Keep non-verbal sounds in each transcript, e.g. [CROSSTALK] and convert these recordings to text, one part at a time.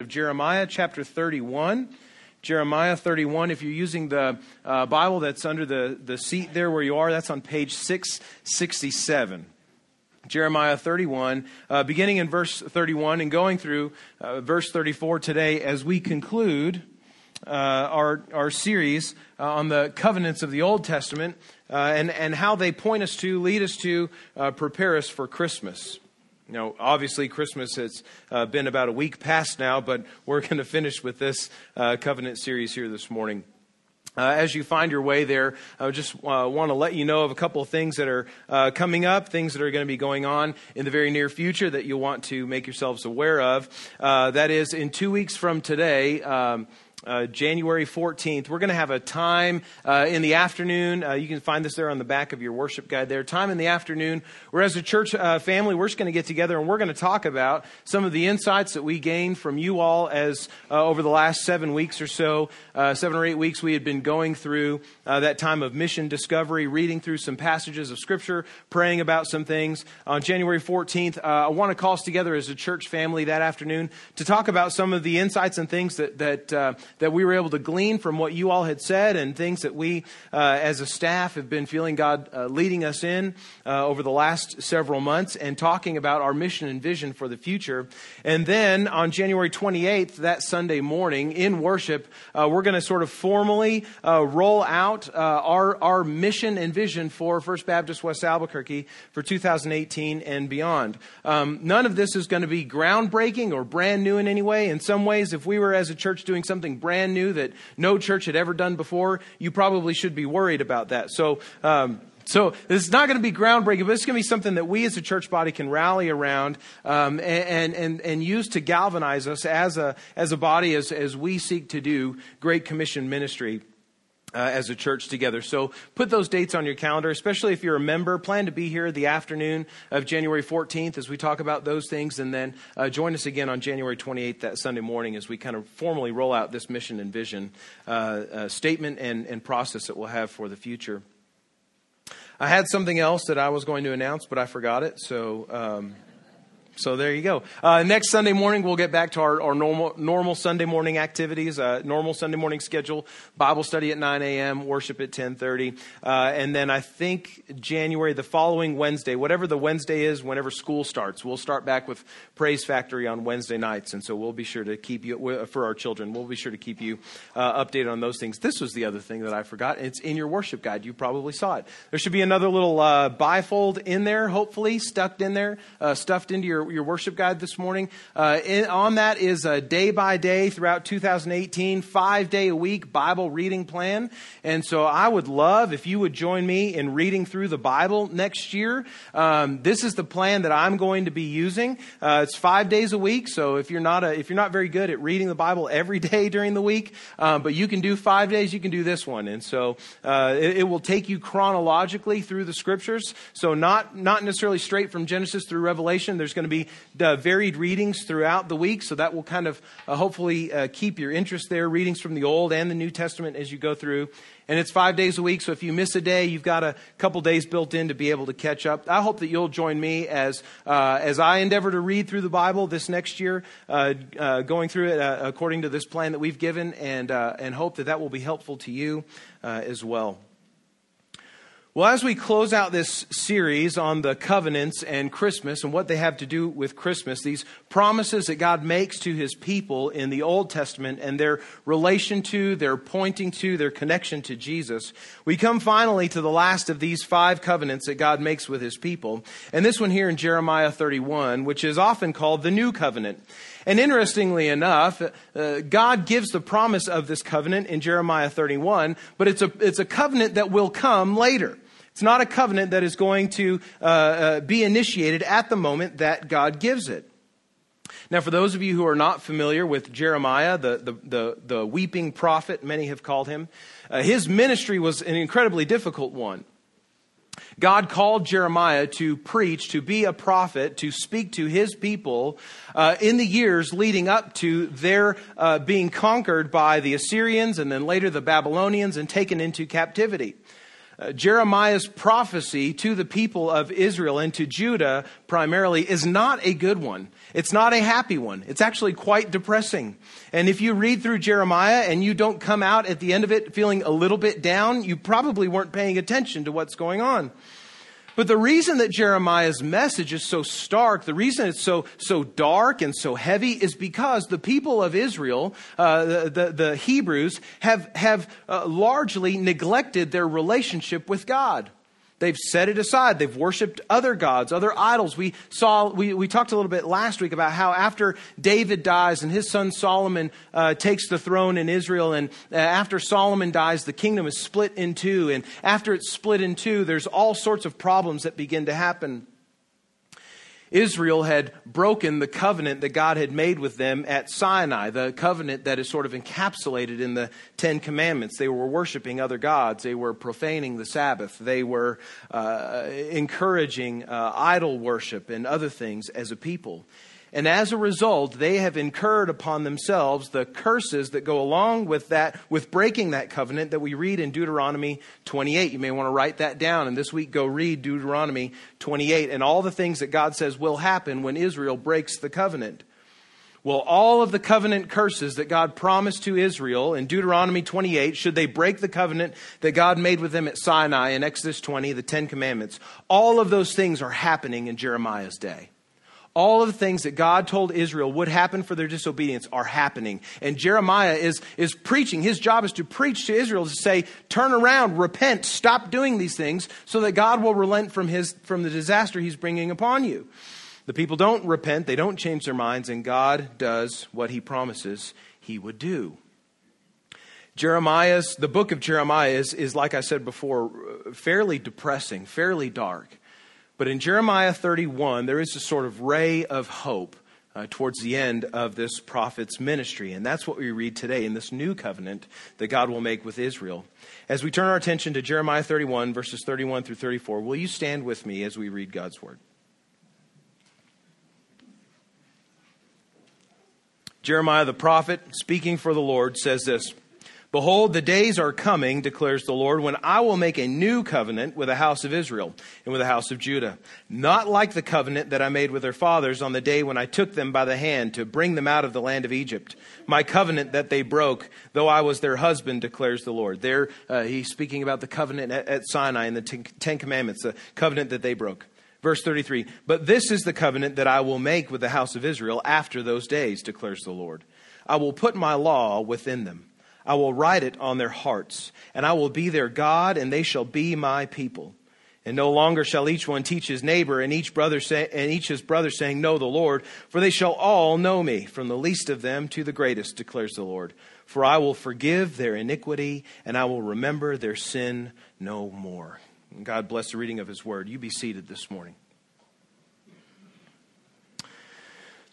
of Jeremiah chapter 31. Jeremiah 31. If you're using the uh, Bible that's under the, the seat there where you are, that's on page 667. Jeremiah 31, uh, beginning in verse 31 and going through uh, verse 34 today as we conclude uh, our, our series uh, on the covenants of the Old Testament uh, and, and how they point us to, lead us to, prepare us for Christmas. Know, obviously, Christmas has uh, been about a week past now, but we're [LAUGHS] going to finish with this uh, covenant series here this morning. Uh, as you find your way there, I just uh, want to let you know of a couple of things that are uh, coming up, things that are going to be going on in the very near future that you'll want to make yourselves aware of. Uh, that is, in two weeks from today, um, uh, January 14th. We're going to have a time uh, in the afternoon. Uh, you can find this there on the back of your worship guide there. Time in the afternoon where, as a church uh, family, we're just going to get together and we're going to talk about some of the insights that we gained from you all as uh, over the last seven weeks or so, uh, seven or eight weeks, we had been going through that time of mission discovery, reading through some passages of Scripture, praying about some things. On January 14th, I want to call us together as a church family that afternoon to talk about some of the insights and things that, that that we were able to glean from what you all had said and things that we, uh, as a staff, have been feeling God uh, leading us in uh, over the last several months and talking about our mission and vision for the future. And then on January 28th, that Sunday morning, in worship, uh, we're going to sort of formally uh, roll out uh, our, our mission and vision for First Baptist West Albuquerque for 2018 and beyond. Um, none of this is going to be groundbreaking or brand new in any way. In some ways, if we were as a church doing something brand new that no church had ever done before, you probably should be worried about that. So, um, so this is not going to be groundbreaking, but it's going to be something that we as a church body can rally around um, and, and, and use to galvanize us as a, as a body as, as we seek to do Great Commission ministry uh, as a church together. So put those dates on your calendar, especially if you're a member. Plan to be here the afternoon of January 14th as we talk about those things, and then uh, join us again on January 28th that Sunday morning as we kind of formally roll out this mission and vision uh, uh statement and, and process that we'll have for the future. I had something else that I was going to announce, but I forgot it. So. Um, so there you go. Uh, next Sunday morning, we'll get back to our, our normal, normal Sunday morning activities, uh, normal Sunday morning schedule, Bible study at 9 a.m., worship at 1030. Uh, and then I think January, the following Wednesday, whatever the Wednesday is, whenever school starts, we'll start back with Praise Factory on Wednesday nights. And so we'll be sure to keep you, for our children, we'll be sure to keep you uh, updated on those things. This was the other thing that I forgot. It's in your worship guide. You probably saw it. There should be another little uh, bifold in there, hopefully, stuck in there, uh, stuffed into your your worship guide this morning. Uh, in, on that is a day by day throughout 2018, five day a week Bible reading plan. And so I would love if you would join me in reading through the Bible next year. Um, this is the plan that I'm going to be using. Uh, it's five days a week. So if you're not a, if you're not very good at reading the Bible every [LAUGHS] day during the week, um, but you can do five days, you can do this one. And so uh, it, it will take you chronologically through the scriptures. So not not necessarily straight from Genesis through Revelation. There's going to be uh, varied readings throughout the week, so that will kind of uh, hopefully uh, keep your interest there. Readings from the Old and the New Testament as you go through. And it's five days a week, so if you miss a day, you've got a couple days built in to be able to catch up. I hope that you'll join me as, uh, as I endeavor to read through the Bible this next year, uh, uh, going through it according to this plan that we've given, and, and hope that that will be helpful to you as well. Well, as we close out this series on the covenants and Christmas and what they have to do with Christmas, these promises that God makes to his people in the Old Testament and their relation to, their pointing to, their connection to Jesus, we come finally to the last of these five covenants that God makes with his people. And this one here in Jeremiah 31, which is often called the New Covenant. And interestingly enough, uh, God gives the promise of this covenant in Jeremiah 31, but it's a, it's a covenant that will come later. It's not a covenant that is going to uh, uh, be initiated at the moment that God gives it. Now, for those of you who are not familiar with Jeremiah, the, the, the, the weeping prophet, many have called him, uh, his ministry was an incredibly difficult one. God called Jeremiah to preach, to be a prophet, to speak to his people uh, in the years leading up to their uh, being conquered by the Assyrians and then later the Babylonians and taken into captivity. Uh, Jeremiah's prophecy to the people of Israel and to Judah primarily is not a good one. It's not a happy one. It's actually quite depressing. And if you read through Jeremiah and you don't come out at the end of it feeling a little bit down, you probably weren't paying attention to what's going on. But the reason that Jeremiah's message is so stark, the reason it's so, so dark and so heavy is because the people of Israel, uh, the, the, the, Hebrews, have, have uh, largely neglected their relationship with God. They've set it aside. They've worshiped other gods, other idols. We saw, we, we talked a little bit last week about how after David dies and his son Solomon uh, takes the throne in Israel, and uh, after Solomon dies, the kingdom is split in two. And after it's split in two, there's all sorts of problems that begin to happen. Israel had broken the covenant that God had made with them at Sinai, the covenant that is sort of encapsulated in the Ten Commandments. They were worshiping other gods, they were profaning the Sabbath, they were uh, encouraging uh, idol worship and other things as a people. And as a result, they have incurred upon themselves the curses that go along with that, with breaking that covenant that we read in Deuteronomy 28. You may want to write that down. And this week, go read Deuteronomy 28 and all the things that God says will happen when Israel breaks the covenant. Well, all of the covenant curses that God promised to Israel in Deuteronomy 28, should they break the covenant that God made with them at Sinai in Exodus 20, the Ten Commandments, all of those things are happening in Jeremiah's day all of the things that God told Israel would happen for their disobedience are happening. And Jeremiah is, is preaching. His job is to preach to Israel to say, turn around, repent, stop doing these things so that God will relent from, his, from the disaster he's bringing upon you. The people don't repent, they don't change their minds, and God does what he promises he would do. Jeremiah's, the book of Jeremiah is, is like I said before, fairly depressing, fairly dark. But in Jeremiah 31, there is a sort of ray of hope uh, towards the end of this prophet's ministry. And that's what we read today in this new covenant that God will make with Israel. As we turn our attention to Jeremiah 31, verses 31 through 34, will you stand with me as we read God's word? Jeremiah the prophet, speaking for the Lord, says this. Behold, the days are coming, declares the Lord, when I will make a new covenant with the house of Israel and with the house of Judah. Not like the covenant that I made with their fathers on the day when I took them by the hand to bring them out of the land of Egypt. My covenant that they broke, though I was their husband, declares the Lord. There, uh, he's speaking about the covenant at, at Sinai and the Ten Commandments, the covenant that they broke. Verse 33 But this is the covenant that I will make with the house of Israel after those days, declares the Lord. I will put my law within them I will write it on their hearts, and I will be their God, and they shall be my people. And no longer shall each one teach his neighbor and each brother say, and each his brother saying, Know the Lord, for they shall all know me, from the least of them to the greatest, declares the Lord. For I will forgive their iniquity, and I will remember their sin no more. And God bless the reading of his word. You be seated this morning.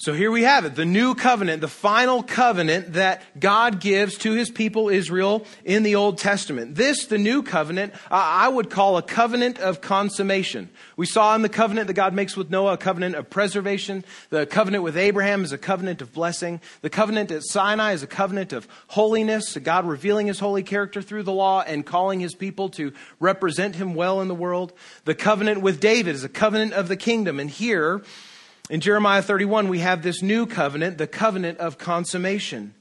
So here we have it, the new covenant, the final covenant that God gives to his people Israel in the Old Testament. This, the new covenant, I would call a covenant of consummation. We saw in the covenant that God makes with Noah a covenant of preservation. The covenant with Abraham is a covenant of blessing. The covenant at Sinai is a covenant of holiness, God revealing his holy character through the law and calling his people to represent him well in the world. The covenant with David is a covenant of the kingdom. And here, in Jeremiah 31, we have this new covenant, the covenant of consummation.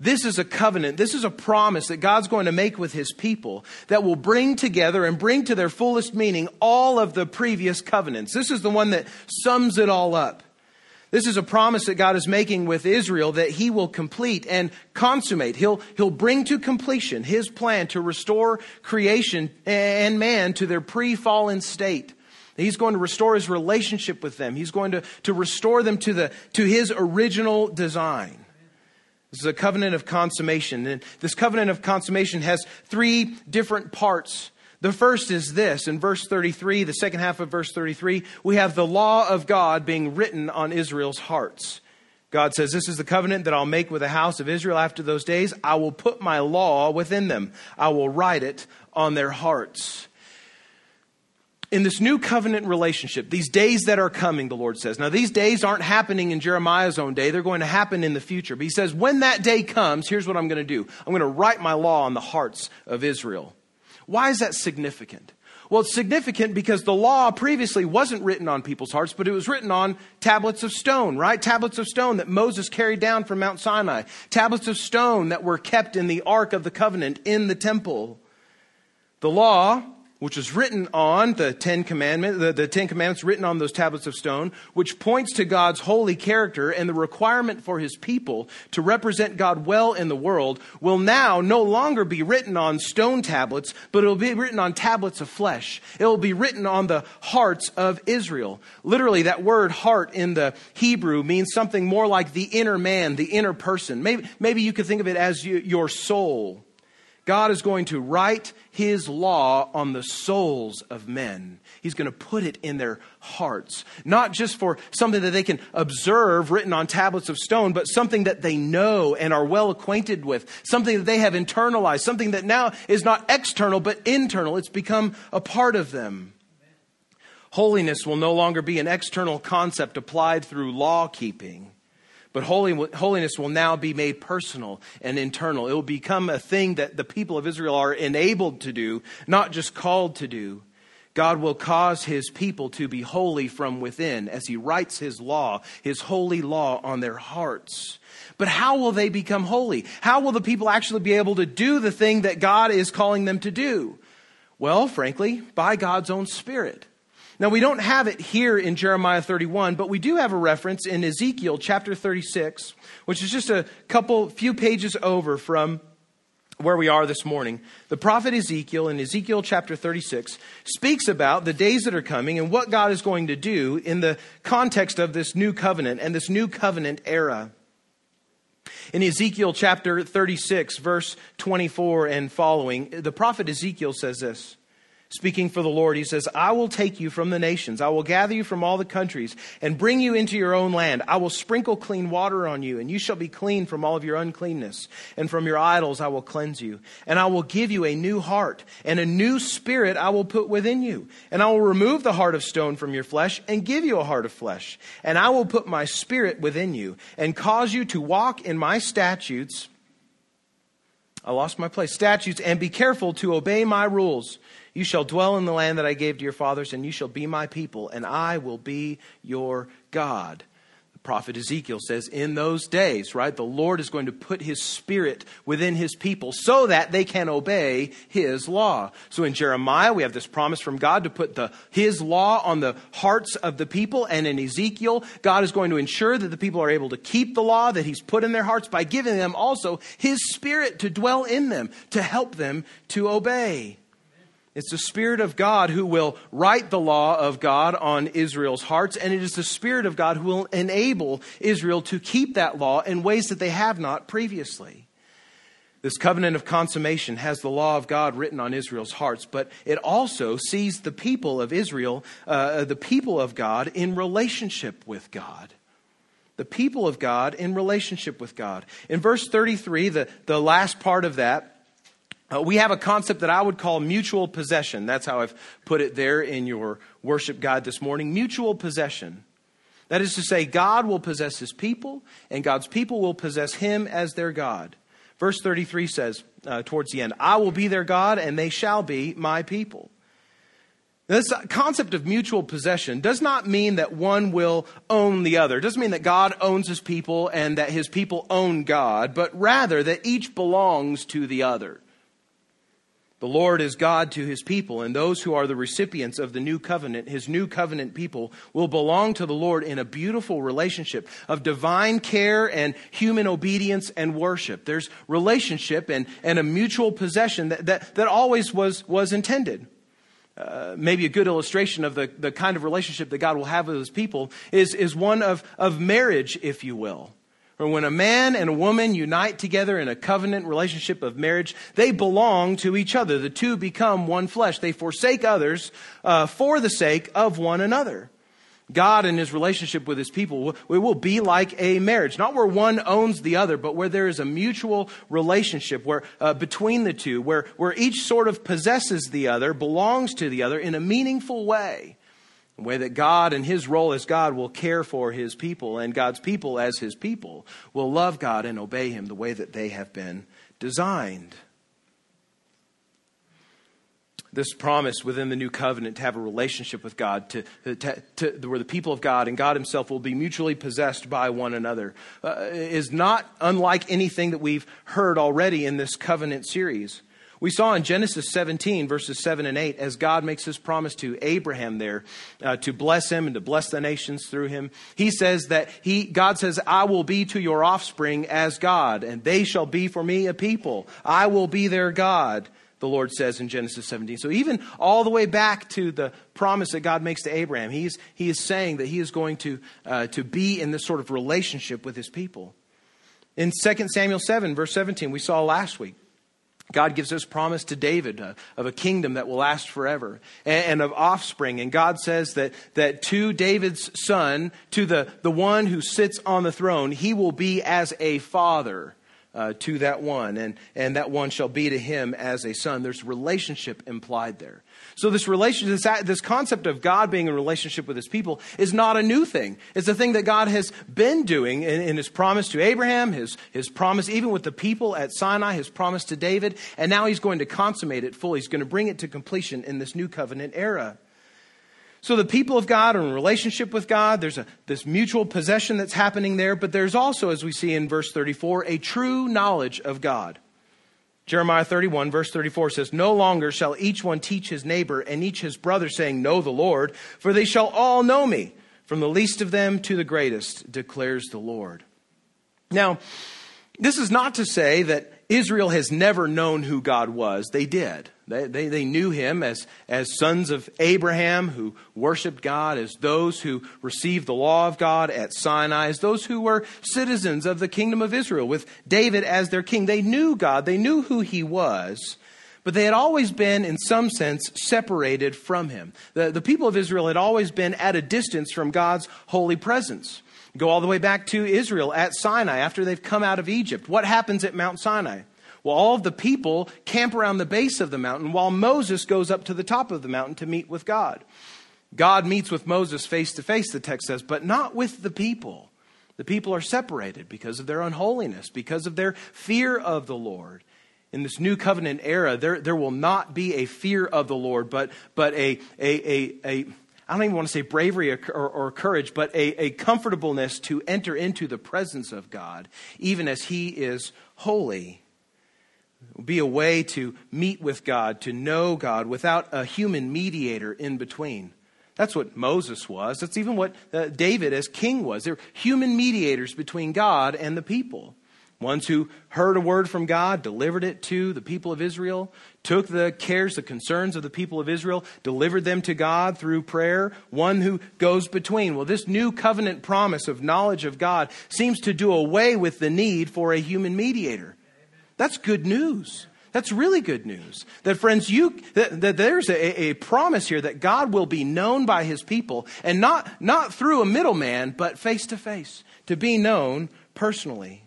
This is a covenant. This is a promise that God's going to make with his people that will bring together and bring to their fullest meaning all of the previous covenants. This is the one that sums it all up. This is a promise that God is making with Israel that he will complete and consummate. He'll, he'll bring to completion his plan to restore creation and man to their pre fallen state. He's going to restore his relationship with them. He's going to, to restore them to, the, to his original design. This is a covenant of consummation. And this covenant of consummation has three different parts. The first is this in verse 33, the second half of verse 33, we have the law of God being written on Israel's hearts. God says, This is the covenant that I'll make with the house of Israel after those days. I will put my law within them, I will write it on their hearts in this new covenant relationship, these days that are coming, the Lord says. Now, these days aren't happening in Jeremiah's own day. They're going to happen in the future. But he says, when that day comes, here's what I'm going to do I'm going to write my law on the hearts of Israel. Why is that significant? Well, it's significant because the law previously wasn't written on people's hearts, but it was written on tablets of stone, right? Tablets of stone that Moses carried down from Mount Sinai. Tablets of stone that were kept in the Ark of the Covenant in the temple. The law which was written on the Ten Commandments, the, the, Ten Commandments written on those tablets of stone, which points to God's holy character and the requirement for his people to represent God well in the world, will now no longer be written on stone tablets, but it will be written on tablets of flesh. It will be written on the hearts of Israel. Literally, that word heart in the Hebrew means something more like the inner man, the inner person. Maybe, maybe you could think of it as you, your soul. God is going to write his law on the souls of men. He's going to put it in their hearts. Not just for something that they can observe written on tablets of stone, but something that they know and are well acquainted with. Something that they have internalized. Something that now is not external, but internal. It's become a part of them. Holiness will no longer be an external concept applied through law keeping. But holiness will now be made personal and internal. It will become a thing that the people of Israel are enabled to do, not just called to do. God will cause his people to be holy from within as he writes his law, his holy law on their hearts. But how will they become holy? How will the people actually be able to do the thing that God is calling them to do? Well, frankly, by God's own Spirit. Now, we don't have it here in Jeremiah 31, but we do have a reference in Ezekiel chapter 36, which is just a couple, few pages over from where we are this morning. The prophet Ezekiel in Ezekiel chapter 36 speaks about the days that are coming and what God is going to do in the context of this new covenant and this new covenant era. In Ezekiel chapter 36, verse 24 and following, the prophet Ezekiel says this speaking for the Lord, he says, I will take you from the nations. I will gather you from all the countries and bring you into your own land. I will sprinkle clean water on you, and you shall be clean from all of your uncleanness. And from your idols I will cleanse you. And I will give you a new heart, and a new spirit I will put within you. And I will remove the heart of stone from your flesh and give you a heart of flesh. And I will put my spirit within you and cause you to walk in my statutes. I lost my place. Statutes, and be careful to obey my rules. You shall dwell in the land that I gave to your fathers, and you shall be my people, and I will be your God. The prophet Ezekiel says, In those days, right, the Lord is going to put his spirit within his people so that they can obey his law. So in Jeremiah, we have this promise from God to put the, his law on the hearts of the people. And in Ezekiel, God is going to ensure that the people are able to keep the law that he's put in their hearts by giving them also his spirit to dwell in them, to help them to obey. It's the Spirit of God who will write the law of God on Israel's hearts, and it is the Spirit of God who will enable Israel to keep that law in ways that they have not previously. This covenant of consummation has the law of God written on Israel's hearts, but it also sees the people of Israel, uh, the people of God, in relationship with God the people of God in relationship with God. In verse 33, the, the last part of that, uh, we have a concept that I would call mutual possession. That's how I've put it there in your worship guide this morning. Mutual possession. That is to say, God will possess his people, and God's people will possess him as their God. Verse 33 says, uh, towards the end, I will be their God, and they shall be my people. This concept of mutual possession does not mean that one will own the other. It doesn't mean that God owns his people and that his people own God, but rather that each belongs to the other. The Lord is God to his people, and those who are the recipients of the new covenant, his new covenant people, will belong to the Lord in a beautiful relationship of divine care and human obedience and worship. There's relationship and, and a mutual possession that, that, that always was, was intended. Uh, maybe a good illustration of the, the kind of relationship that God will have with his people is, is one of, of marriage, if you will or when a man and a woman unite together in a covenant relationship of marriage, they belong to each other. The two become one flesh. They forsake others uh, for the sake of one another. God and his relationship with his people we will be like a marriage, not where one owns the other, but where there is a mutual relationship where uh, between the two, where where each sort of possesses the other, belongs to the other in a meaningful way the way that God and his role as God will care for his people, and God's people as his people will love God and obey him the way that they have been designed. this promise within the new covenant to have a relationship with God, to, to, to, where the people of God and God Himself will be mutually possessed by one another, uh, is not unlike anything that we've heard already in this covenant series. We saw in Genesis 17, verses 7 and 8, as God makes his promise to Abraham there uh, to bless him and to bless the nations through him. He says that he, God says, I will be to your offspring as God, and they shall be for me a people. I will be their God the Lord says in Genesis 17. So even all the way back to the promise that God makes to Abraham, he's, he is saying that he is going to, uh, to be in this sort of relationship with his people. In 2 Samuel 7, verse 17, we saw last week, God gives this promise to David uh, of a kingdom that will last forever and, and, of offspring. And God says that, that to David's son, to the, the one who sits on the throne, he will be as a father uh, to that one, and, and that one shall be to him as a son. There's relationship implied there. So this relationship, this, this concept of God being in relationship with his people is not a new thing. It's a thing that God has been doing in, in his promise to Abraham, his, his promise even with the people at Sinai, his promise to David, and now he's going to consummate it fully. He's going to bring it to completion in this new covenant era. So the people of God are in relationship with God. There's a, this mutual possession that's happening there, but there's also, as we see in verse 34, a true knowledge of God. Jeremiah 31, verse 34 says, No longer shall each one teach his neighbor and each his brother, saying, Know the Lord, for they shall all know me, from the least of them to the greatest, declares the Lord. Now, this is not to say that Israel has never known who God was. They did. They, they, they, knew him as, as sons of Abraham who worshiped God, as those who received the law of God at Sinai, as those who were citizens of the kingdom of Israel with David as their king. They knew God, they knew who he was, but they had always been, in some sense, separated from him. The, the people of Israel had always been at a distance from God's holy presence. Go all the way back to Israel at Sinai after they've come out of Egypt. What happens at Mount Sinai? Well, all of the people camp around the base of the mountain while Moses goes up to the top of the mountain to meet with God. God meets with Moses face to face, the text says, but not with the people. The people are separated because of their unholiness, because of their fear of the Lord. In this new covenant era, there, there will not be a fear of the Lord, but, but a, a, a, a I don't even want to say bravery or, or, or courage, but a, a comfortableness to enter into the presence of God, even as He is holy be a way to meet with God, to know God without a human mediator in between. That's what Moses was. That's even what uh, David as king was. They're human mediators between God and the people. Ones who heard a word from God, delivered it to the people of Israel, took the cares, the concerns of the people of Israel, delivered them to God through prayer. One who goes between. Well, this new covenant promise of knowledge of God seems to do away with the need for a human mediator. That's good news. That's really good news. That, friends, you, that, that there's a, a, promise here that God will be known by his people, and not, not through a middleman, but face to face, to be known personally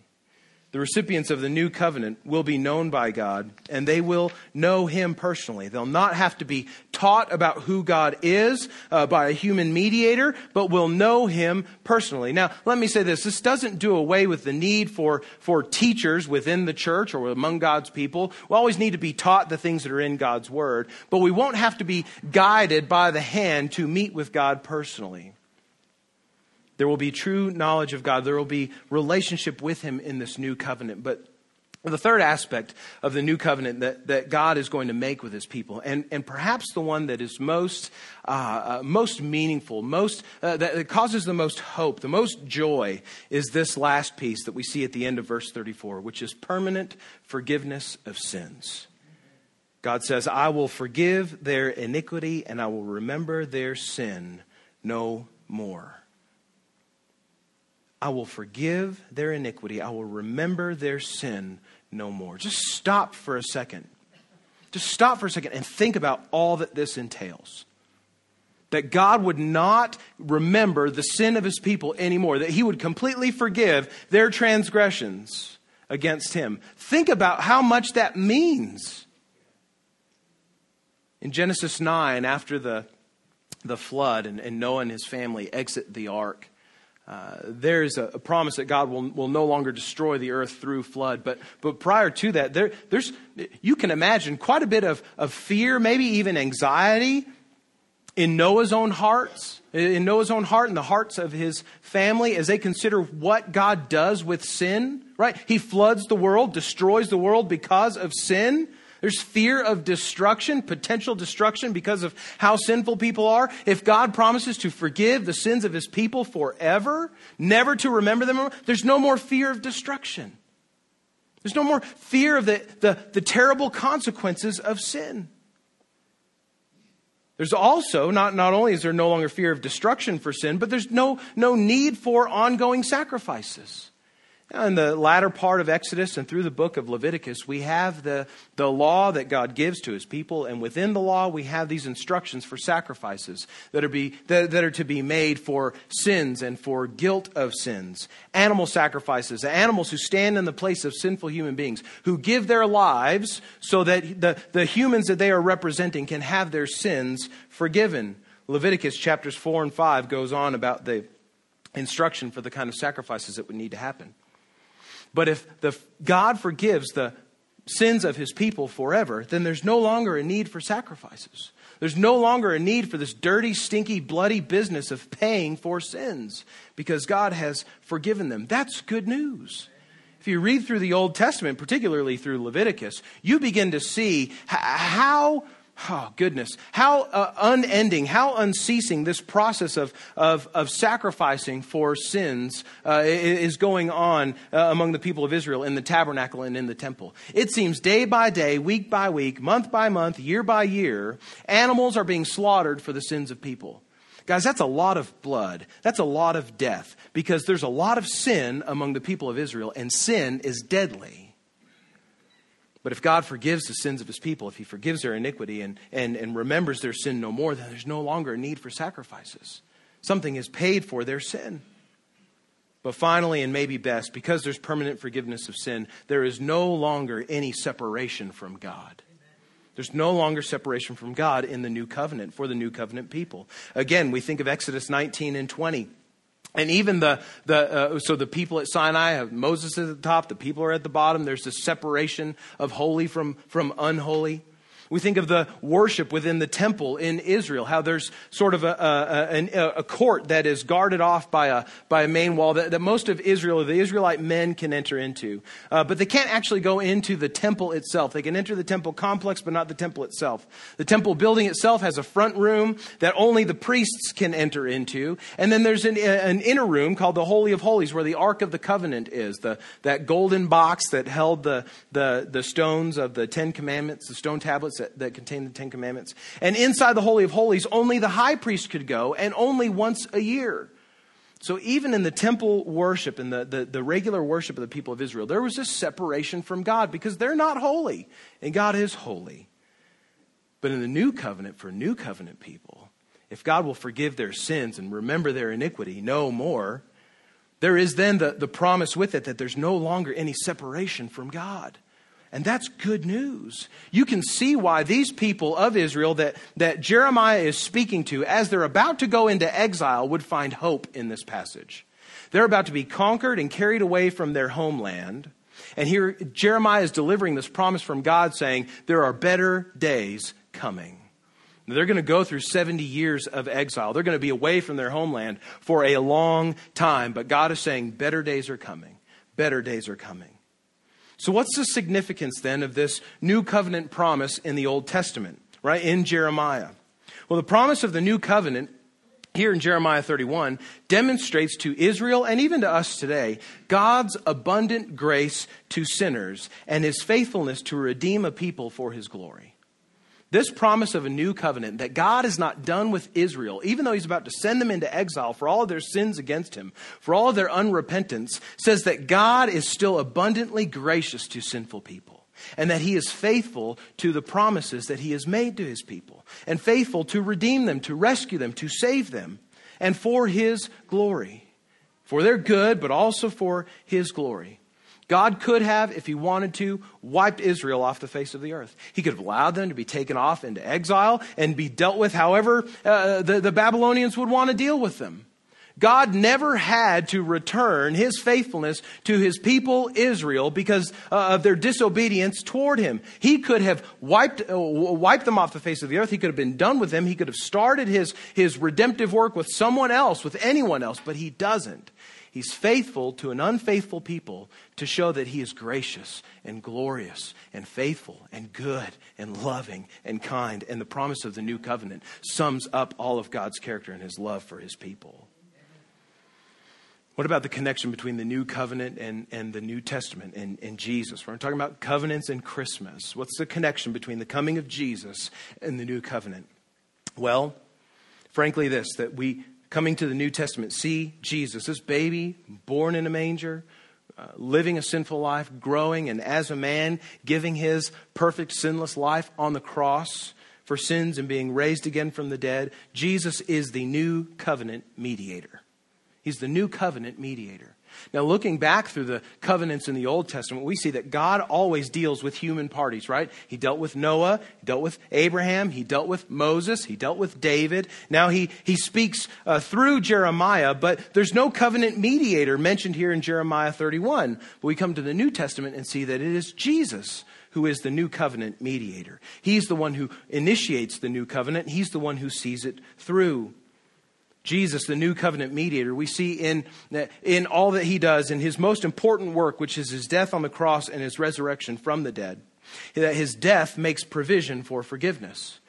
the recipients of the new covenant will be known by God and they will know Him personally. They'll not have to be taught about who God is uh, by a human mediator, but will know Him personally. Now, let me say this. This doesn't do away with the need for, for teachers within the church or among God's people. We always need to be taught the things that are in God's Word, but we won't have to be guided by the hand to meet with God personally. There will be true knowledge of God. There will be relationship with Him in this new covenant. But the third aspect of the new covenant that, that God is going to make with his people, and, and perhaps the one that is most, uh, uh, most meaningful, most, uh, that, that causes the most hope, the most joy, is this last piece that we see at the end of verse 34, which is permanent forgiveness of sins. God says, I will forgive their iniquity and I will remember their sin no more. I will forgive their iniquity. I will remember their sin no more. Just stop for a second. Just stop for a second and think about all that this entails. That God would not remember the sin of his people anymore, that he would completely forgive their transgressions against him. Think about how much that means. In Genesis 9, after the, the flood and, and Noah and his family exit the ark, uh, there's a, a, promise that God will, will no longer destroy the earth through flood. But, but prior to that, there, there's, you can imagine quite a bit of, of fear, maybe even anxiety in Noah's own hearts, in Noah's own heart and the hearts of his family as they consider what God does with sin, right? He floods the world, destroys the world because of sin. There's fear of destruction, potential destruction because of how sinful people are. If God promises to forgive the sins of his people forever, never to remember them, there's no more fear of destruction. There's no more fear of the, the, the terrible consequences of sin. There's also, not, not only is there no longer fear of destruction for sin, but there's no, no need for ongoing sacrifices. Uh, in the latter part of Exodus and through the book of Leviticus, we have the, the law that God gives to his people, and within the law, we have these instructions for sacrifices that are, be, that, that are to be made for sins and for guilt of sins. Animal sacrifices, animals who stand in the place of sinful human beings, who give their lives so that the, the humans that they are representing can have their sins forgiven. Leviticus chapters 4 and 5 goes on about the instruction for the kind of sacrifices that would need to happen. But if the, God forgives the sins of his people forever, then there's no longer a need for sacrifices. There's no longer a need for this dirty, stinky, bloody business of paying for sins because God has forgiven them. That's good news. If you read through the Old Testament, particularly through Leviticus, you begin to see how Oh, goodness. How uh, unending, how unceasing this process of, of, of sacrificing for sins uh, is going on uh, among the people of Israel in the tabernacle and in the temple. It seems day by day, week by week, month by month, year by year, animals are being slaughtered for the sins of people. Guys, that's a lot of blood. That's a lot of death because there's a lot of sin among the people of Israel, and sin is deadly. But if God forgives the sins of his people, if he forgives their iniquity and, and, and remembers their sin no more, then there's no longer a need for sacrifices. Something is paid for their sin. But finally, and maybe best, because there's permanent forgiveness of sin, there is no longer any separation from God. There's no longer separation from God in the new covenant for the new covenant people. Again, we think of Exodus 19 and 20. And even the, the uh, so the people at Sinai have Moses at the top, the people are at the bottom. There's this separation of holy from, from unholy. We think of the worship within the temple in Israel, how there's sort of a, a, a, a court that is guarded off by a, by a main wall that, that most of Israel, the Israelite men, can enter into. Uh, but they can't actually go into the temple itself. They can enter the temple complex, but not the temple itself. The temple building itself has a front room that only the priests can enter into. And then there's an, an inner room called the Holy of Holies, where the Ark of the Covenant is, the, that golden box that held the, the, the stones of the Ten Commandments, the stone tablets that, that contain the Ten Commandments. And inside the Holy of Holies, only the high priest could go, and only once a year. So even in the temple worship and the, the, the, regular worship of the people of Israel, there was this separation from God because they're not holy, and God is holy. But in the new covenant, for new covenant people, if God will forgive their sins and remember their iniquity no more, there is then the, the promise with it that there's no longer any separation from God. And that's good news. You can see why these people of Israel that, that Jeremiah is speaking to as they're about to go into exile would find hope in this passage. They're about to be conquered and carried away from their homeland. And here Jeremiah is delivering this promise from God saying, There are better days coming. They're going to go through 70 years of exile. They're going to be away from their homeland for a long time. But God is saying, Better days are coming. Better days are coming. So, what's the significance then of this new covenant promise in the Old Testament, right? In Jeremiah. Well, the promise of the new covenant here in Jeremiah 31 demonstrates to Israel and even to us today God's abundant grace to sinners and his faithfulness to redeem a people for his glory. This promise of a new covenant that God is not done with Israel, even though he's about to send them into exile for all their sins against him, for all of their unrepentance, says that God is still abundantly gracious to sinful people and that he is faithful to the promises that he has made to his people and faithful to redeem them, to rescue them, to save them, and for his glory. For their good, but also for his glory. God could have, if he wanted to, wiped Israel off the face of the earth. He could have allowed them to be taken off into exile and be dealt with however uh, the, the Babylonians would want to deal with them. God never had to return his faithfulness to his people Israel because uh, of their disobedience toward him. He could have wiped, uh, wiped them off the face of the earth. He could have been done with them. He could have started his, his redemptive work with someone else, with anyone else, but he doesn't. He's faithful to an unfaithful people to show that he is gracious and glorious and faithful and good and loving and kind. And the promise of the new covenant sums up all of God's character and his love for his people. What about the connection between the New Covenant and, and the New Testament and, and Jesus? We're talking about covenants and Christmas. What's the connection between the coming of Jesus and the New Covenant? Well, frankly, this that we, coming to the New Testament, see Jesus, this baby born in a manger, uh, living a sinful life, growing, and as a man, giving his perfect, sinless life on the cross for sins and being raised again from the dead. Jesus is the new covenant mediator. He's the new covenant mediator. Now, looking back through the covenants in the Old Testament, we see that God always deals with human parties, right? He dealt with Noah, he dealt with Abraham, he dealt with Moses, he dealt with David. Now he, he speaks uh, through Jeremiah, but there's no covenant mediator mentioned here in Jeremiah 31. But we come to the New Testament and see that it is Jesus who is the new covenant mediator. He's the one who initiates the new covenant, he's the one who sees it through. Jesus, the new covenant mediator, we see in, in all that he does, in his most important work, which is his death on the cross and his resurrection from the dead, that his death makes provision for forgiveness.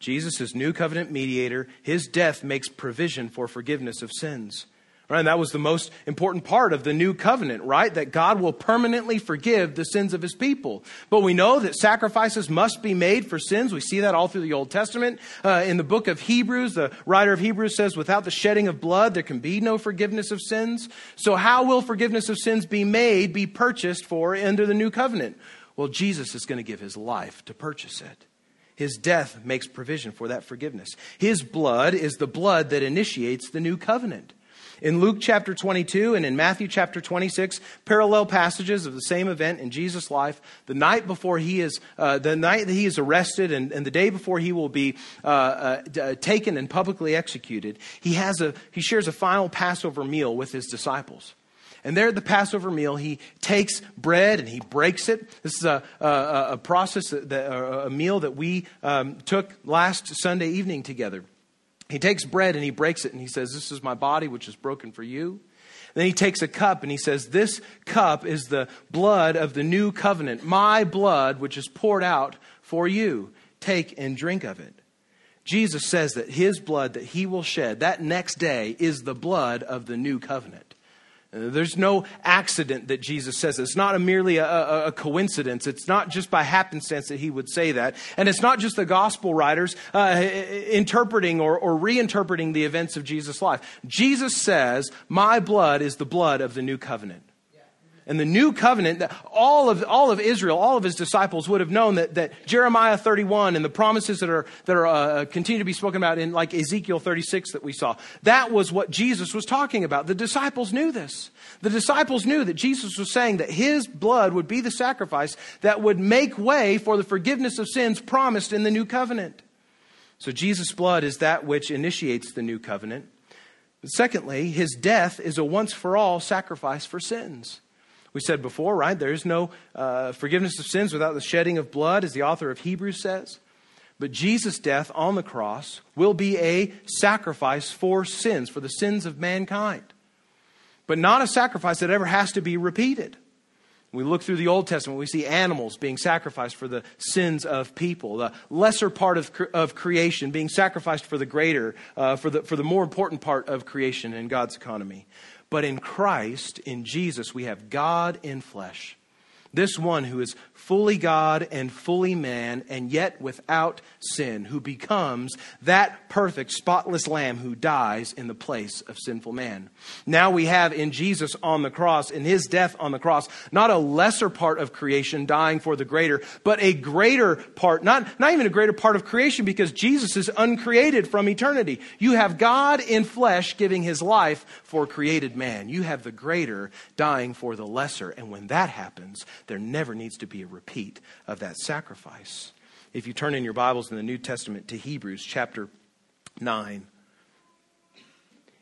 Jesus is new covenant mediator. His death makes provision for forgiveness of sins. Right? And that was the most important part of the new covenant, right? That God will permanently forgive the sins of his people. But we know that sacrifices must be made for sins. We see that all through the Old Testament. Uh, in the book of Hebrews, the writer of Hebrews says, without the shedding of blood, there can be no forgiveness of sins. So how will forgiveness of sins be made, be purchased for under the new covenant? Well, Jesus is going to give his life to purchase it. His death makes provision for that forgiveness. His blood is the blood that initiates the new covenant. In Luke chapter 22 and in Matthew chapter 26, parallel passages of the same event in Jesus' life, the night before he is, uh, the night that he is arrested and, and the day before he will be uh, uh, uh, taken and publicly executed, he, has a, he shares a final Passover meal with his disciples. And there at the Passover meal, he takes bread and he breaks it. This is a, a, a process, that, a meal that we um, took last Sunday evening together. He takes bread and he breaks it and he says, This is my body, which is broken for you. Then he takes a cup and he says, This cup is the blood of the new covenant, my blood, which is poured out for you. Take and drink of it. Jesus says that his blood that he will shed that next day is the blood of the new covenant. There's no accident that Jesus says. It's not a merely a, a, a, coincidence. It's not just by happenstance that he would say that. And it's not just the gospel writers uh, interpreting or, or reinterpreting the events of Jesus' life. Jesus says, My blood is the blood of the new covenant and the new covenant that all of, all of Israel, all of his disciples would have known that, that Jeremiah 31 and the promises that are, that are uh, continue to be spoken about in like Ezekiel 36 that we saw. That was what Jesus was talking about. The disciples knew this. The disciples knew that Jesus was saying that his blood would be the sacrifice that would make way for the forgiveness of sins promised in the new covenant. So Jesus' blood is that which initiates the new covenant. But secondly, his death is a once for all sacrifice for sins. We said before, right? There is no uh, forgiveness of sins without the shedding of blood, as the author of Hebrews says. But Jesus' death on the cross will be a sacrifice for sins, for the sins of mankind. But not a sacrifice that ever has to be repeated. We look through the Old Testament, we see animals being sacrificed for the sins of people, the lesser part of, of creation being sacrificed for the greater, uh, for, the, for the more important part of creation in God's economy. But in Christ, in Jesus, we have God in flesh. This one who is fully God and fully man, and yet without sin, who becomes that perfect, spotless lamb who dies in the place of sinful man. Now we have in Jesus on the cross, in his death on the cross, not a lesser part of creation dying for the greater, but a greater part, not, not even a greater part of creation because Jesus is uncreated from eternity. You have God in flesh giving his life for created man. You have the greater dying for the lesser. And when that happens, there never needs to be a repeat of that sacrifice. If you turn in your Bibles in the New Testament to Hebrews chapter 9,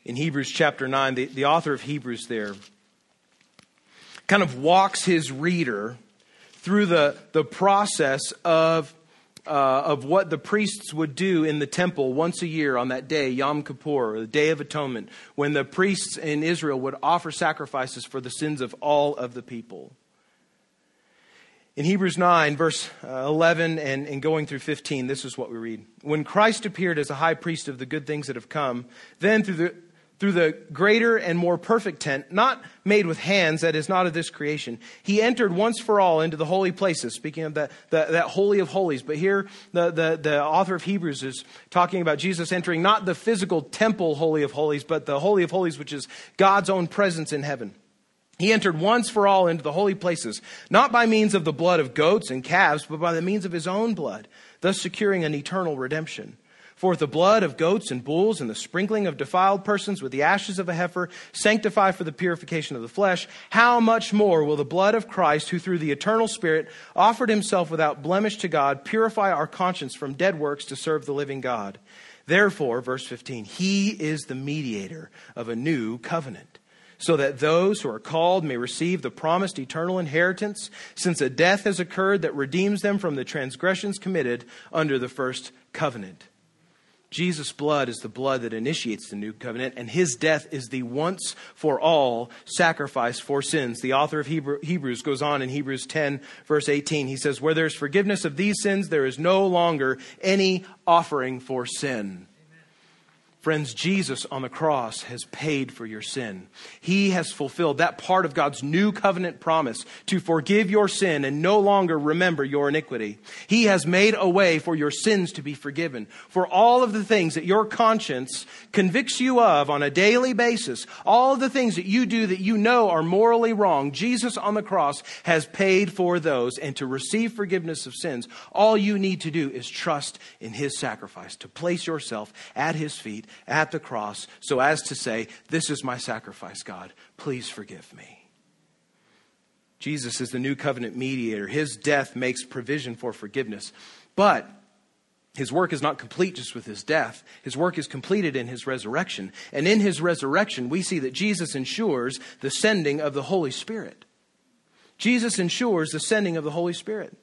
in Hebrews chapter 9, the, the author of Hebrews there kind of walks his reader through the, the process of, uh, of what the priests would do in the temple once a year on that day, Yom Kippur, the Day of Atonement, when the priests in Israel would offer sacrifices for the sins of all of the people. In Hebrews 9, verse uh, 11 and, and going through 15, this is what we read. When Christ appeared as a high priest of the good things that have come, then through the through the greater and more perfect tent, not made with hands, that is not of this creation. He entered once for all into the holy places, speaking of that, that, that holy of holies. But here, the, the, the author of Hebrews is talking about Jesus entering not the physical temple holy of holies, but the holy of holies, which is God's own presence in heaven. He entered once for all into the holy places, not by means of the blood of goats and calves, but by the means of his own blood, thus securing an eternal redemption. For the blood of goats and bulls and the sprinkling of defiled persons with the ashes of a heifer sanctify for the purification of the flesh, how much more will the blood of Christ, who through the eternal Spirit offered himself without blemish to God, purify our conscience from dead works to serve the living God? Therefore, verse 15, he is the mediator of a new covenant so that those who are called may receive the promised eternal inheritance, since a death has occurred that redeems them from the transgressions committed under the first covenant. Jesus' blood is the blood that initiates the new covenant, and his death is the once for all sacrifice for sins. The author of Hebrews goes on in Hebrews 10, verse 18. He says, Where there is forgiveness of these sins, there is no longer any offering for sin. Friends, Jesus on the cross has paid for your sin. He has fulfilled that part of God's new covenant promise to forgive your sin and no longer remember your iniquity. He has made a way for your sins to be forgiven. For all of the things that your conscience convicts you of on a daily basis, all of the things that you do that you know are morally wrong, Jesus on the cross has paid for those. And to receive forgiveness of sins, all you need to do is trust in His sacrifice, to place yourself at His feet at the cross so as to say, This is my sacrifice, God. Please forgive me. Jesus is the new covenant mediator. His death makes provision for forgiveness. But his work is not complete just with his death. His work is completed in his resurrection. And in his resurrection, we see that Jesus ensures the sending of the Holy Spirit. Jesus ensures the sending of the Holy Spirit.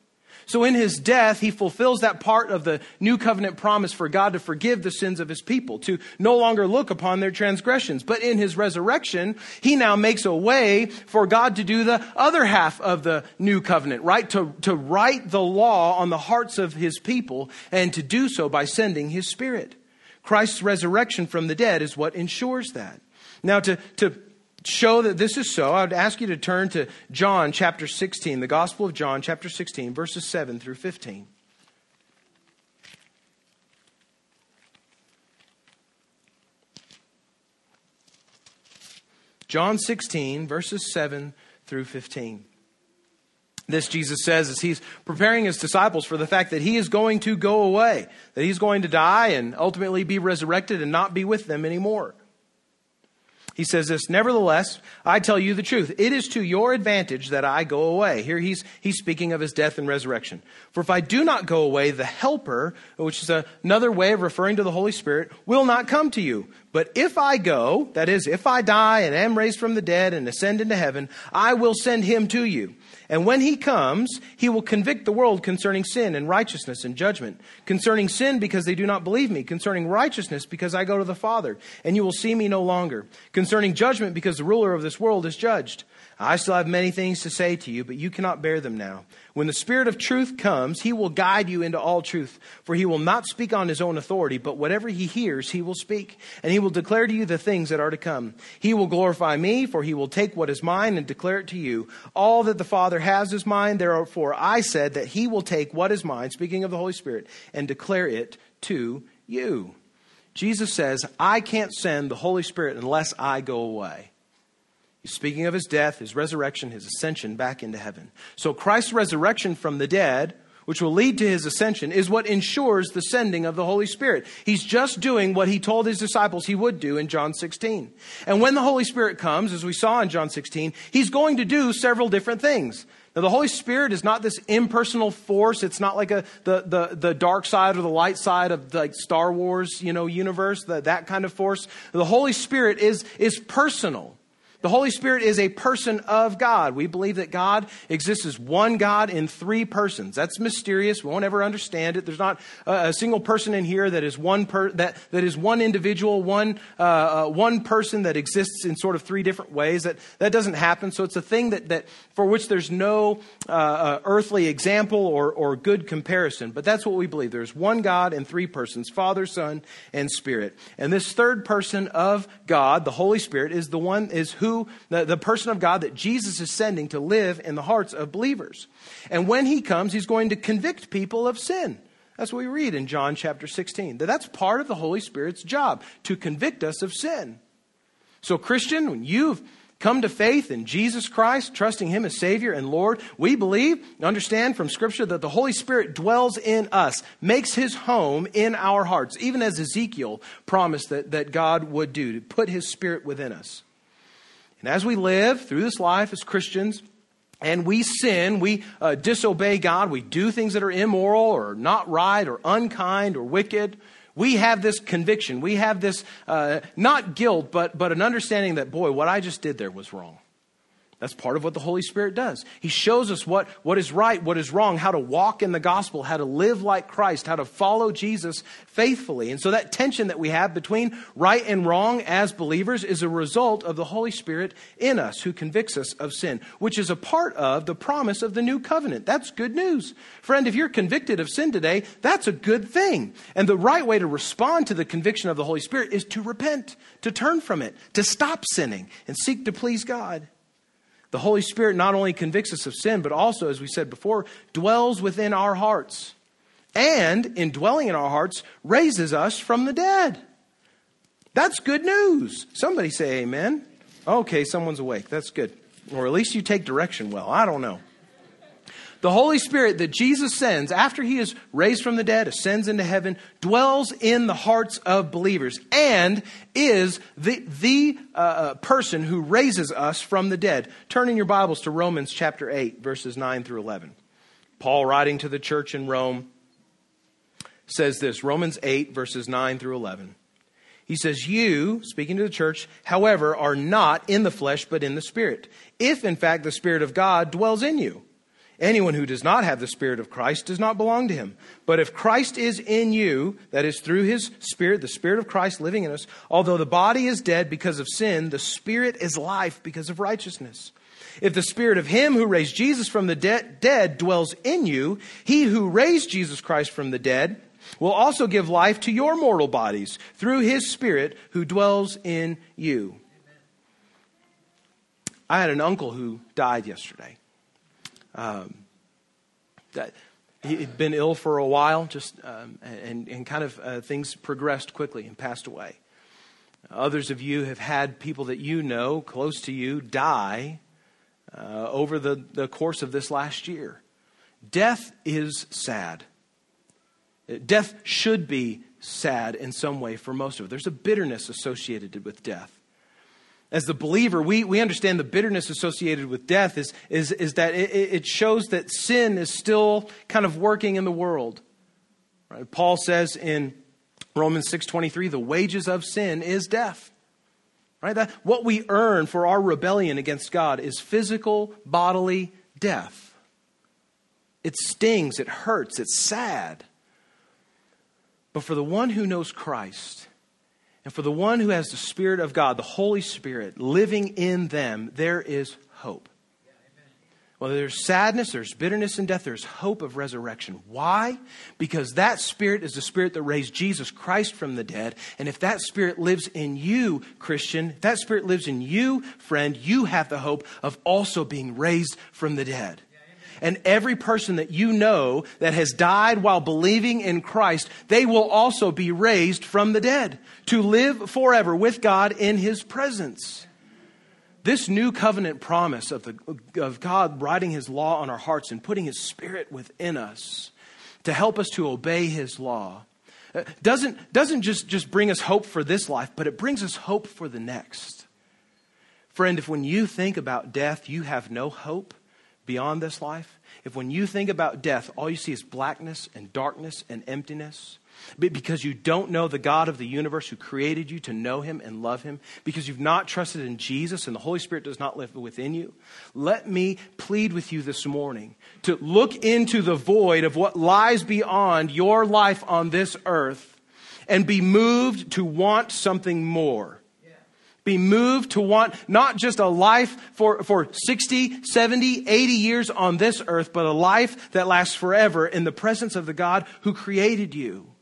So in his death, he fulfills that part of the new covenant promise for God to forgive the sins of his people, to no longer look upon their transgressions. But in his resurrection, he now makes a way for God to do the other half of the new covenant, right? To, to write the law on the hearts of his people and to do so by sending his spirit. Christ's resurrection from the dead is what ensures that. Now, to, to show that this is so, I would ask you to turn to John chapter 16, the Gospel of John chapter 16, verses 7 through 15. John 16, verses 7 through 15. This Jesus says as he's preparing his disciples for the fact that he is going to go away, that he's going to die and ultimately be resurrected and not be with them anymore. He says this, nevertheless, I tell you the truth. It is to your advantage that I go away. Here he's, he's speaking of his death and resurrection. For if I do not go away, the helper, which is another way of referring to the Holy Spirit, will not come to you. But if I go, that is, if I die and am raised from the dead and ascend into heaven, I will send him to you. And when he comes, he will convict the world concerning sin and righteousness and judgment. Concerning sin, because they do not believe me. Concerning righteousness, because I go to the Father, and you will see me no longer. Concerning judgment, because the ruler of this world is judged. I still have many things to say to you, but you cannot bear them now. When the Spirit of truth comes, he will guide you into all truth, for he will not speak on his own authority, but whatever he hears, he will speak, and he will declare to you the things that are to come. He will glorify me, for he will take what is mine and declare it to you. All that the Father has is mine, therefore I said that he will take what is mine, speaking of the Holy Spirit, and declare it to you. Jesus says, I can't send the Holy Spirit unless I go away. He's speaking of his death, his resurrection, his ascension back into heaven. So Christ's resurrection from the dead, which will lead to his ascension, is what ensures the sending of the Holy Spirit. He's just doing what he told his disciples he would do in John 16. And when the Holy Spirit comes, as we saw in John 16, he's going to do several different things. Now, the Holy Spirit is not this impersonal force. It's not like a, the, the, the dark side or the light side of like Star Wars, you know, universe, the, that kind of force. The Holy Spirit is, is personal. The Holy Spirit is a person of God. We believe that God exists as one God in three persons. That's mysterious. We won't ever understand it. There's not a, single person in here that is one per, that, that is one individual, one, uh, uh, one person that exists in sort of three different ways. That, that doesn't happen. So it's a thing that, that for which there's no uh, uh earthly example or, or good comparison. But that's what we believe. There's one God in three persons, Father, Son, and Spirit. And this third person of God, the Holy Spirit, is the one, is who the, the person of God that Jesus is sending to live in the hearts of believers. And when he comes, he's going to convict people of sin. That's what we read in John chapter 16. That that's part of the Holy Spirit's job, to convict us of sin. So, Christian, when you've come to faith in Jesus Christ, trusting Him as Savior and Lord, we believe, understand from Scripture that the Holy Spirit dwells in us, makes His home in our hearts, even as Ezekiel promised that, that God would do, to put His Spirit within us. And as we live through this life as Christians, and we sin, we uh, disobey God, we do things that are immoral or not right or unkind or wicked, we have this conviction. We have this, uh, not guilt, but, but an understanding that, boy, what I just did there was wrong. That's part of what the Holy Spirit does. He shows us what, what is right, what is wrong, how to walk in the gospel, how to live like Christ, how to follow Jesus faithfully. And so that tension that we have between right and wrong as believers is a result of the Holy Spirit in us who convicts us of sin, which is a part of the promise of the new covenant. That's good news. Friend, if you're convicted of sin today, that's a good thing. And the right way to respond to the conviction of the Holy Spirit is to repent, to turn from it, to stop sinning, and seek to please God. The Holy Spirit not only convicts us of sin, but also, as we said before, dwells within our hearts. And in dwelling in our hearts, raises us from the dead. That's good news. Somebody say amen. Okay, someone's awake. That's good. Or at least you take direction well. I don't know. The Holy Spirit that Jesus sends after he is raised from the dead, ascends into heaven, dwells in the hearts of believers, and is the, the uh, uh, person who raises us from the dead. Turn in your Bibles to Romans chapter 8, verses 9 through 11. Paul, writing to the church in Rome, says this Romans 8, verses 9 through 11. He says, You, speaking to the church, however, are not in the flesh, but in the Spirit, if in fact the Spirit of God dwells in you. Anyone who does not have the Spirit of Christ does not belong to him. But if Christ is in you, that is through his Spirit, the Spirit of Christ living in us, although the body is dead because of sin, the Spirit is life because of righteousness. If the Spirit of him who raised Jesus from the de- dead dwells in you, he who raised Jesus Christ from the dead will also give life to your mortal bodies through his Spirit who dwells in you. I had an uncle who died yesterday. Um, that he'd been ill for a while, just um, and, and kind of uh, things progressed quickly and passed away. Others of you have had people that you know close to you die uh, over the, the course of this last year. Death is sad. Death should be sad in some way for most of us. There's a bitterness associated with death as the believer, we, we understand the bitterness associated with death is, is, is that it, it shows that sin is still kind of working in the world. Right? Paul says in Romans 6.23, the wages of sin is death. Right? That, what we earn for our rebellion against God is physical, bodily death. It stings, it hurts, it's sad. But for the one who knows Christ, and for the one who has the Spirit of God, the Holy Spirit, living in them, there is hope. Well, there's sadness, there's bitterness and death, there's hope of resurrection. Why? Because that Spirit is the Spirit that raised Jesus Christ from the dead. And if that Spirit lives in you, Christian, if that Spirit lives in you, friend, you have the hope of also being raised from the dead and every person that you know that has died while believing in Christ, they will also be raised from the dead to live forever with God in his presence. This new covenant promise of, the, of God writing his law on our hearts and putting his spirit within us to help us to obey his law uh, doesn't, doesn't just, just bring us hope for this life, but it brings us hope for the next. Friend, if when you think about death, you have no hope, beyond this life, if when you think about death, all you see is blackness and darkness and emptiness, because you don't know the God of the universe who created you to know him and love him, because you've not trusted in Jesus and the Holy Spirit does not live within you, let me plead with you this morning to look into the void of what lies beyond your life on this earth and be moved to want something more be moved to want not just a life for, for 60, 70, 80 years on this earth, but a life that lasts forever in the presence of the God who created you.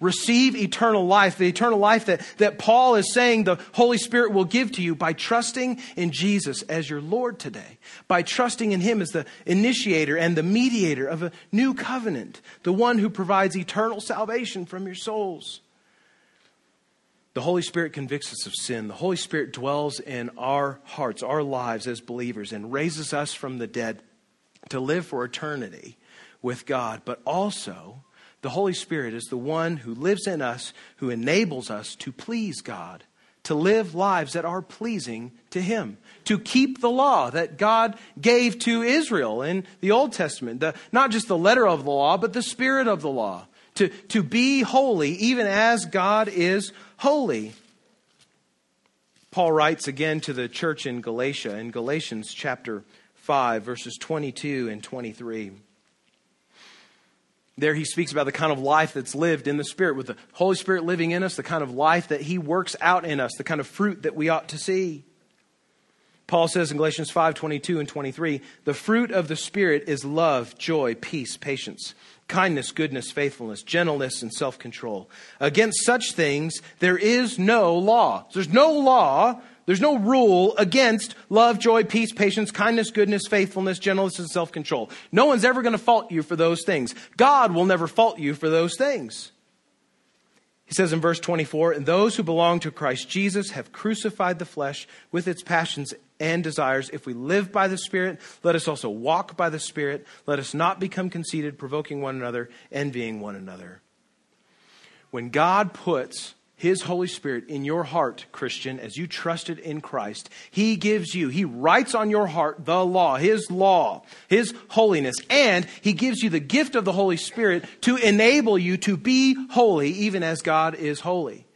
Receive eternal life, the eternal life that, that Paul is saying the Holy Spirit will give to you by trusting in Jesus as your Lord today, by trusting in Him as the initiator and the mediator of a new covenant, the one who provides eternal salvation from your souls. The Holy Spirit convicts us of sin. The Holy Spirit dwells in our hearts, our lives as believers, and raises us from the dead to live for eternity with God. But also, the Holy Spirit is the one who lives in us, who enables us to please God, to live lives that are pleasing to Him, to keep the law that God gave to Israel in the Old Testament. The, not just the letter of the law, but the spirit of the law. To, to be holy, even as God is holy. Paul writes again to the church in Galatia, in Galatians chapter 5, verses 22 and 23. There he speaks about the kind of life that's lived in the Spirit, with the Holy Spirit living in us, the kind of life that he works out in us, the kind of fruit that we ought to see. Paul says in Galatians 5 22 and 23, the fruit of the Spirit is love, joy, peace, patience kindness, goodness, faithfulness, gentleness, and self control. Against such things, there is no law. There's no law, there's no rule against love, joy, peace, patience, kindness, goodness, faithfulness, gentleness, and self control. No one's ever going to fault you for those things. God will never fault you for those things. He says in verse 24, and those who belong to Christ Jesus have crucified the flesh with its passions and desires. If we live by the Spirit, let us also walk by the Spirit. Let us not become conceited, provoking one another, envying one another. When God puts his Holy Spirit in your heart, Christian, as you trusted in Christ. He gives you, He writes on your heart the law, His law, His holiness, and He gives you the gift of the Holy Spirit to enable you to be holy, even as God is holy.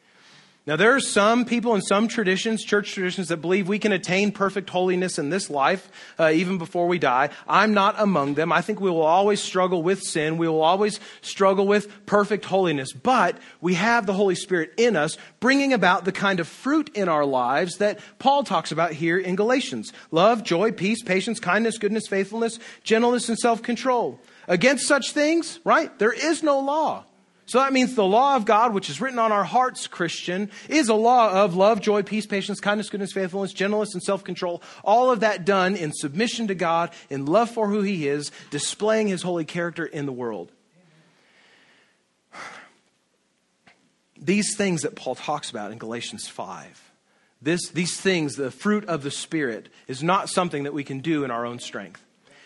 Now, there are some people in some traditions, church traditions, that believe we can attain perfect holiness in this life, uh, even before we die. I'm not among them. I think we will always struggle with sin. We will always struggle with perfect holiness. But we have the Holy Spirit in us, bringing about the kind of fruit in our lives that Paul talks about here in Galatians love, joy, peace, patience, kindness, goodness, faithfulness, gentleness, and self control. Against such things, right, there is no law. So that means the law of God, which is written on our hearts, Christian, is a law of love, joy, peace, patience, kindness, goodness, faithfulness, gentleness, and self control. All of that done in submission to God, in love for who He is, displaying His holy character in the world. [SIGHS] These things that Paul talks about in Galatians 5, this, these things, the fruit of the Spirit, is not something that we can do in our own strength.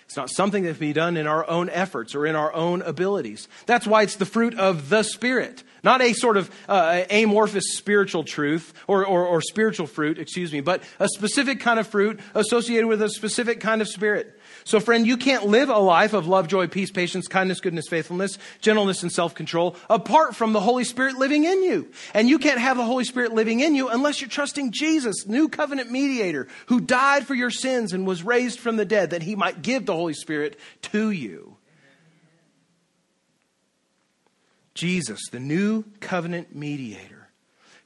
It's not something that can be done in our own efforts or in our own abilities. That's why it's the fruit of the Spirit, not a sort of uh, amorphous spiritual truth or, or, or spiritual fruit, excuse me, but a specific kind of fruit associated with a specific kind of spirit. So, friend, you can't live a life of love, joy, peace, patience, kindness, goodness, faithfulness, gentleness, and self control apart from the Holy Spirit living in you. And you can't have the Holy Spirit living in you unless you're trusting Jesus, new covenant mediator, who died for your sins and was raised from the dead that he might give the Holy Spirit to you. Jesus, the new covenant mediator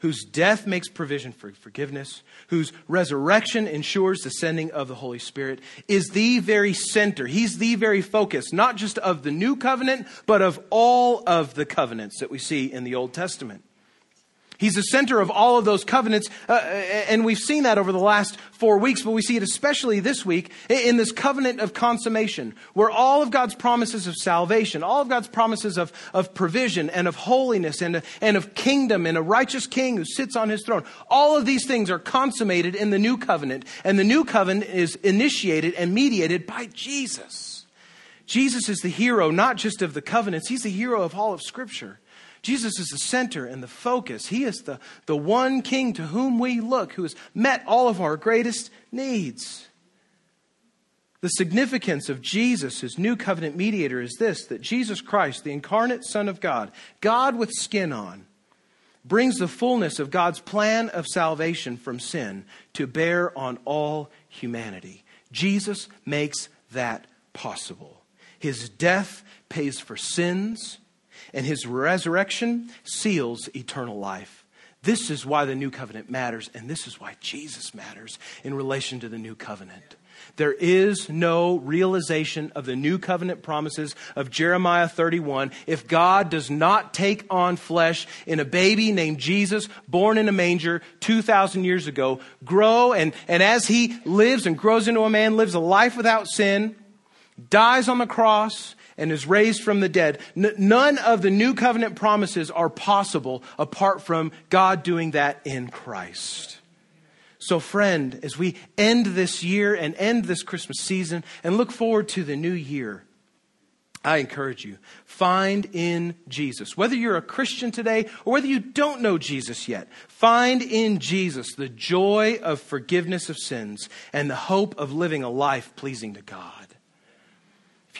whose death makes provision for forgiveness, whose resurrection ensures the sending of the Holy Spirit, is the very center. He's the very focus, not just of the new covenant, but of all of the covenants that we see in the Old Testament. He's the center of all of those covenants, uh, and we've seen that over the last four weeks, but we see it especially this week in this covenant of consummation, where all of God's promises of salvation, all of God's promises of, of provision and of holiness and, and of kingdom and a righteous king who sits on his throne, all of these things are consummated in the new covenant, and the new covenant is initiated and mediated by Jesus. Jesus is the hero, not just of the covenants, he's the hero of all of Scripture. Jesus is the center and the focus. He is the, the one king to whom we look, who has met all of our greatest needs. The significance of Jesus as new covenant mediator is this that Jesus Christ, the incarnate Son of God, God with skin on, brings the fullness of God's plan of salvation from sin to bear on all humanity. Jesus makes that possible. His death pays for sins, and his resurrection seals eternal life. This is why the new covenant matters, and this is why Jesus matters in relation to the new covenant. There is no realization of the new covenant promises of Jeremiah 31 if God does not take on flesh in a baby named Jesus, born in a manger 2,000 years ago, grow, and, and as he lives and grows into a man, lives a life without sin, dies on the cross, and is raised from the dead. N- none of the new covenant promises are possible apart from God doing that in Christ. So, friend, as we end this year and end this Christmas season and look forward to the new year, I encourage you, find in Jesus, whether you're a Christian today or whether you don't know Jesus yet, find in Jesus the joy of forgiveness of sins and the hope of living a life pleasing to God.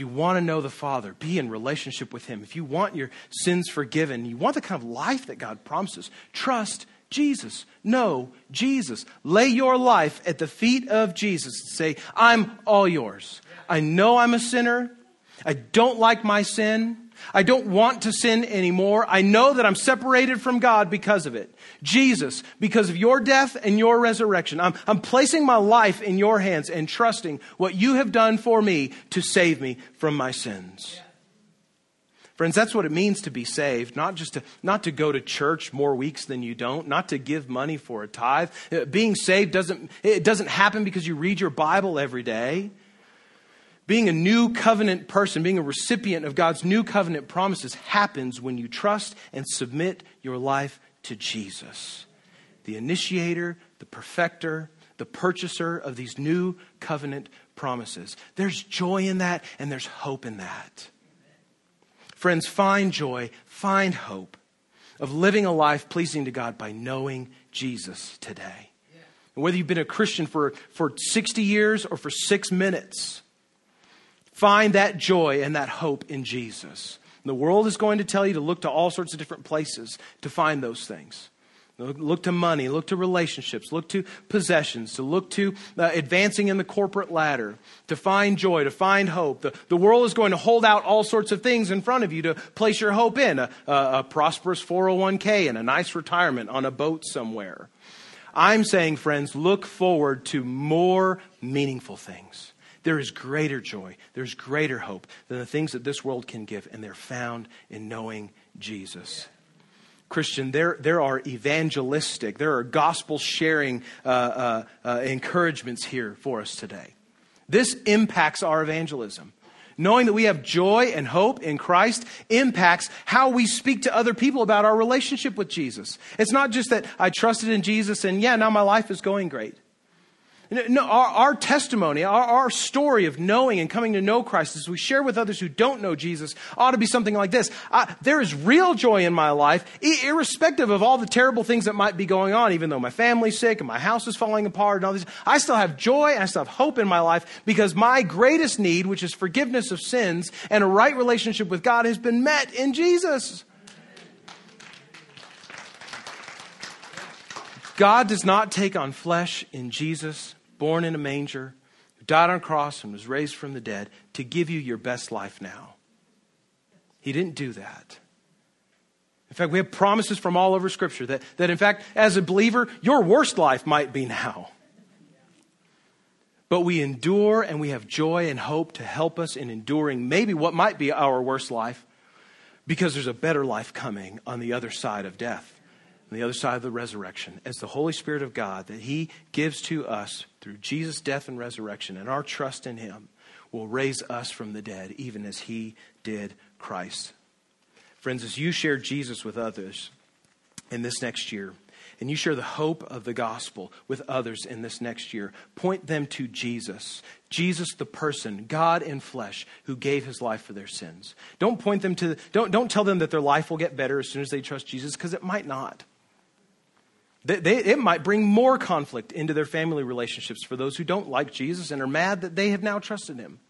You want to know the Father, be in relationship with Him. If you want your sins forgiven, you want the kind of life that God promises, trust Jesus. Know Jesus. Lay your life at the feet of Jesus and say, I'm all yours. I know I'm a sinner. I don't like my sin. I don't want to sin anymore. I know that I'm separated from God because of it. Jesus, because of your death and your resurrection, I'm, I'm placing my life in your hands and trusting what you have done for me to save me from my sins. Friends, that's what it means to be saved, not just to, not to go to church more weeks than you don't, not to give money for a tithe. Uh, being saved doesn't, it doesn't happen because you read your Bible every day. Being a new covenant person, being a recipient of God's new covenant promises happens when you trust and submit your life to Jesus, the initiator, the perfecter, the purchaser of these new covenant promises. There's joy in that and there's hope in that. Friends, find joy, find hope of living a life pleasing to God by knowing Jesus today. And whether you've been a Christian for, for 60 years or for six minutes, find that joy and that hope in Jesus. The world is going to tell you to look to all sorts of different places to find those things. Look to money, look to relationships, look to possessions, to look to uh, advancing in the corporate ladder, to find joy, to find hope. The, the world is going to hold out all sorts of things in front of you to place your hope in a, a, a prosperous 401k and a nice retirement on a boat somewhere. I'm saying, friends, look forward to more meaningful things. There is greater joy, there's greater hope than the things that this world can give, and they're found in knowing Jesus. Christian, there, there are evangelistic, there are gospel sharing uh, uh, uh, encouragements here for us today. This impacts our evangelism. Knowing that we have joy and hope in Christ impacts how we speak to other people about our relationship with Jesus. It's not just that I trusted in Jesus and yeah, now my life is going great. No, our, our testimony, our, our story of knowing and coming to know Christ as we share with others who don't know Jesus ought to be something like this. there is real joy in my life, irrespective of all the terrible things that might be going on, even though my family's sick and my house is falling apart and all these. I still have joy I still have hope in my life because my greatest need, which is forgiveness of sins and a right relationship with God, has been met in Jesus. God does not take on flesh in Jesus born in a manger, who died on a cross and was raised from the dead to give you your best life now. He didn't do that. In fact, we have promises from all over Scripture that, that, in fact, as a believer, your worst life might be now. But we endure and we have joy and hope to help us in enduring maybe what might be our worst life because there's a better life coming on the other side of death on the other side of the resurrection as the Holy Spirit of God that He gives to us through Jesus' death and resurrection and our trust in Him will raise us from the dead, even as He did Christ. Friends, as you share Jesus with others in this next year, and you share the hope of the gospel with others in this next year, point them to Jesus. Jesus, the person, God in flesh, who gave his life for their sins. Don't point them to, don't, don't tell them that their life will get better as soon as they trust Jesus, because it might not. They, they, it might bring more conflict into their family relationships for those who don't like Jesus and are mad that they have now trusted him.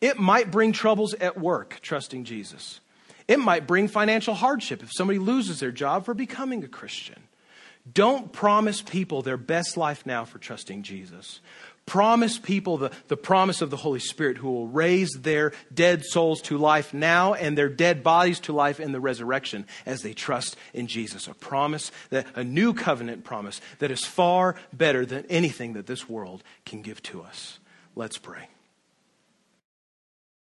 It might bring troubles at work, trusting Jesus. It might bring financial hardship if somebody loses their job for becoming a Christian. Don't promise people their best life now for trusting Jesus. Promise people the, the promise of the Holy Spirit who will raise their dead souls to life now and their dead bodies to life in the resurrection as they trust in Jesus. A promise that a new covenant promise that is far better than anything that this world can give to us. Let's pray.